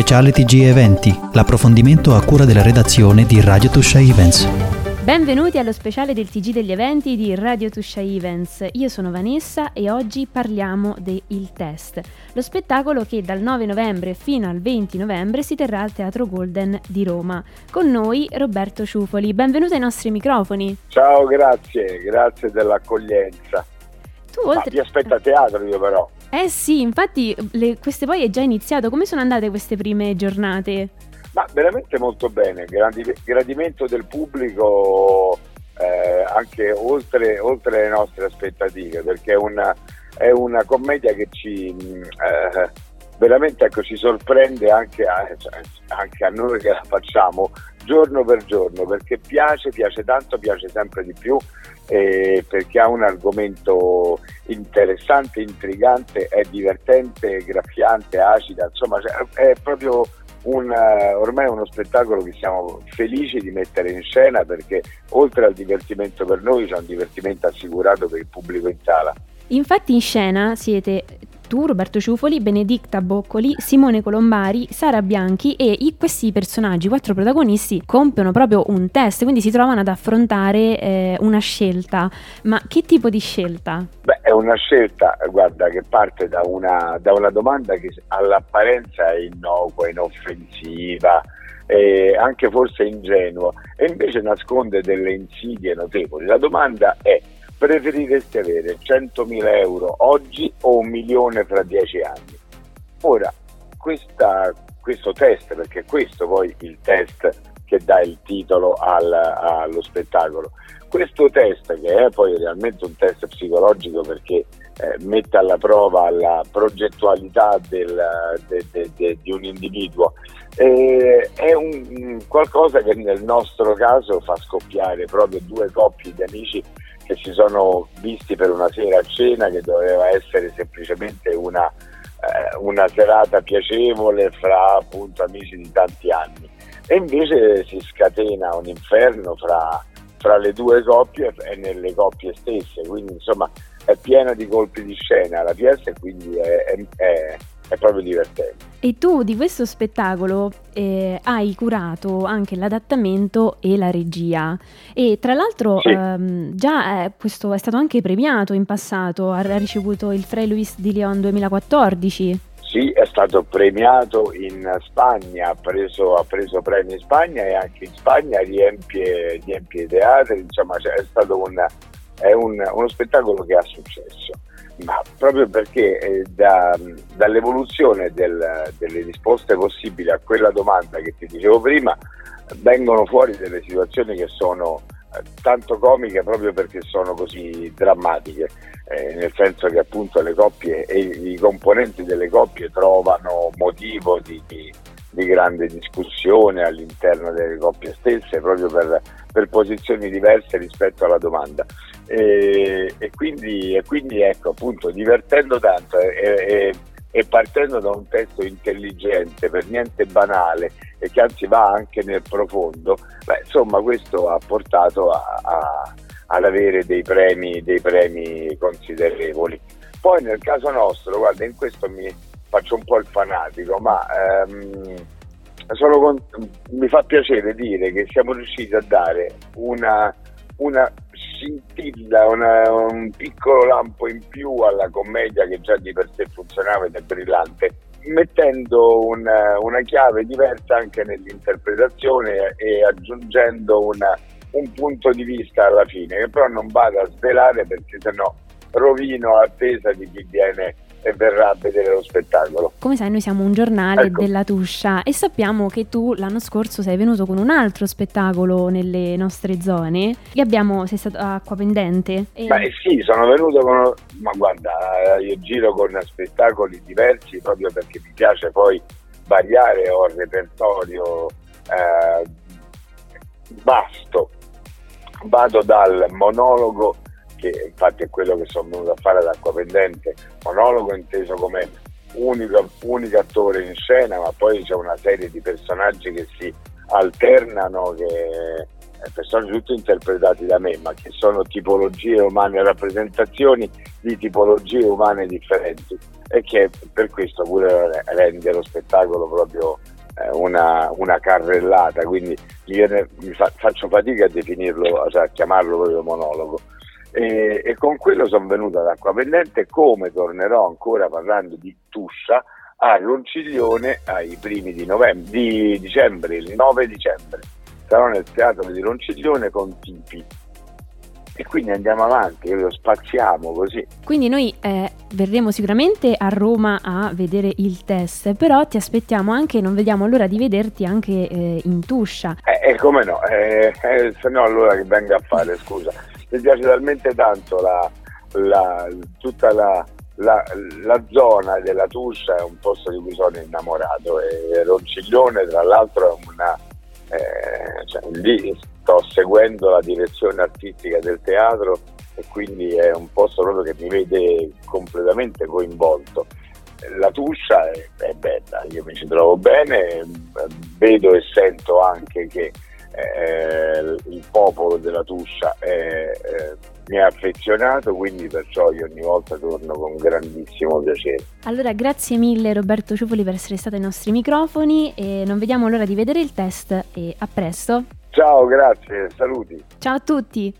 speciale TG Eventi, l'approfondimento a cura della redazione di Radio Tuscia Events. Benvenuti allo speciale del TG degli eventi di Radio Tuscia Events. Io sono Vanessa e oggi parliamo del Test, lo spettacolo che dal 9 novembre fino al 20 novembre si terrà al Teatro Golden di Roma. Con noi Roberto Ciufoli. Benvenuto ai nostri microfoni. Ciao, grazie, grazie dell'accoglienza. Tu oltre... Ma ti aspetta a teatro io però. Eh sì, infatti le, queste poi è già iniziato. Come sono andate queste prime giornate? Ma veramente molto bene, Grandi, gradimento del pubblico eh, anche oltre, oltre, le nostre aspettative, perché è una, è una commedia che ci eh, veramente ecco, ci sorprende anche a, anche a noi che la facciamo giorno per giorno, perché piace, piace tanto, piace sempre di più eh, perché ha un argomento interessante, intrigante, è divertente, graffiante, acida, insomma cioè, è proprio un, ormai uno spettacolo che siamo felici di mettere in scena perché oltre al divertimento per noi c'è un divertimento assicurato per il pubblico in sala. Infatti in scena siete tu, Roberto Ciufoli, Benedicta Boccoli, Simone Colombari, Sara Bianchi e i, questi personaggi, quattro protagonisti, compiono proprio un test, quindi si trovano ad affrontare eh, una scelta. Ma che tipo di scelta? Beh, è una scelta, guarda, che parte da una, da una domanda che all'apparenza è innocua, inoffensiva, anche forse ingenua, e invece nasconde delle insidie notevoli. La domanda è preferireste avere 100.000 euro oggi o un milione fra dieci anni? Ora, questa, questo test, perché questo poi il test che dà il titolo al, allo spettacolo, questo test che è poi realmente un test psicologico perché eh, mette alla prova la progettualità del, de, de, de, di un individuo, eh, è un, qualcosa che nel nostro caso fa scoppiare proprio due coppie di amici che si sono visti per una sera a cena che doveva essere semplicemente una, eh, una serata piacevole fra appunto amici di tanti anni. E invece si scatena un inferno fra, fra le due coppie e nelle coppie stesse. Quindi insomma è piena di colpi di scena. La pièce quindi è, è, è è proprio divertente. E tu di questo spettacolo eh, hai curato anche l'adattamento e la regia e tra l'altro sì. ehm, già eh, questo è stato anche premiato in passato, ha ricevuto il Frei Luis di Leon 2014. Sì, è stato premiato in Spagna, ha preso, ha preso premi in Spagna e anche in Spagna riempie, riempie i teatri, insomma cioè, è stato un, è un, uno spettacolo che ha successo ma proprio perché eh, da, dall'evoluzione del, delle risposte possibili a quella domanda che ti dicevo prima vengono fuori delle situazioni che sono eh, tanto comiche proprio perché sono così drammatiche, eh, nel senso che appunto le coppie e i componenti delle coppie trovano motivo di, di, di grande discussione all'interno delle coppie stesse proprio per, per posizioni diverse rispetto alla domanda. E, e, quindi, e quindi, ecco appunto divertendo tanto e, e, partendo da un testo intelligente per niente banale e che anzi va anche nel profondo beh, insomma questo ha portato a, a, ad avere dei premi, dei premi considerevoli. Poi nel caso nostro guarda in questo mi faccio un po' il fanatico ma ehm, con, mi fa piacere dire che siamo riusciti a dare una, una scintilla, una, un piccolo lampo in più alla commedia che già di per sé funzionava ed è brillante, mettendo una, una chiave diversa anche nell'interpretazione e aggiungendo una, un punto di vista alla fine, che però non vado a svelare perché sennò rovino l'attesa di chi viene e verrà a vedere lo spettacolo. Come sai noi siamo un giornale ecco. della Tuscia e sappiamo che tu l'anno scorso sei venuto con un altro spettacolo nelle nostre zone e abbiamo, sei stato a Acqua Pendente. E... Beh sì, sono venuto con, ma guarda, io giro con spettacoli diversi proprio perché mi piace poi variare, ho il repertorio eh, vasto, vado dal monologo che infatti è quello che sono venuto a fare ad Acqua Pendente, monologo inteso come unico, unico attore in scena, ma poi c'è una serie di personaggi che si alternano, che, eh, personaggi tutti interpretati da me, ma che sono tipologie umane, rappresentazioni di tipologie umane differenti. E che per questo pure rende lo spettacolo proprio una, una carrellata, quindi viene, mi fa, faccio fatica a definirlo, cioè a chiamarlo proprio monologo. E, e con quello sono venuto ad Acqua Pendente, come tornerò ancora parlando di Tuscia, a Ronciglione ai primi di, novembre, di dicembre, il 9 dicembre. Sarò nel teatro di Ronciglione con Tipi e quindi andiamo avanti, lo spaziamo così. Quindi noi eh, verremo sicuramente a Roma a vedere il test, però ti aspettiamo anche, non vediamo l'ora di vederti anche eh, in Tuscia. Eh, eh come no, eh, eh, se no allora che venga a fare, scusa. Mi piace talmente tanto la, la, tutta la, la, la, zona della Tuscia è un posto di cui sono innamorato e Ronciglione tra l'altro è una... Eh, cioè, lì sto seguendo la direzione artistica del teatro e quindi è un posto proprio che mi vede completamente coinvolto. La Tuscia è, è bella, io mi ci trovo bene, vedo e sento anche che eh, il popolo della Tuscia è, eh, mi ha affezionato, quindi perciò io ogni volta torno con grandissimo piacere. Allora, grazie mille Roberto Ciupoli per essere stato ai nostri microfoni e non vediamo l'ora di vedere il test e a presto. Ciao, grazie, saluti. Ciao a tutti.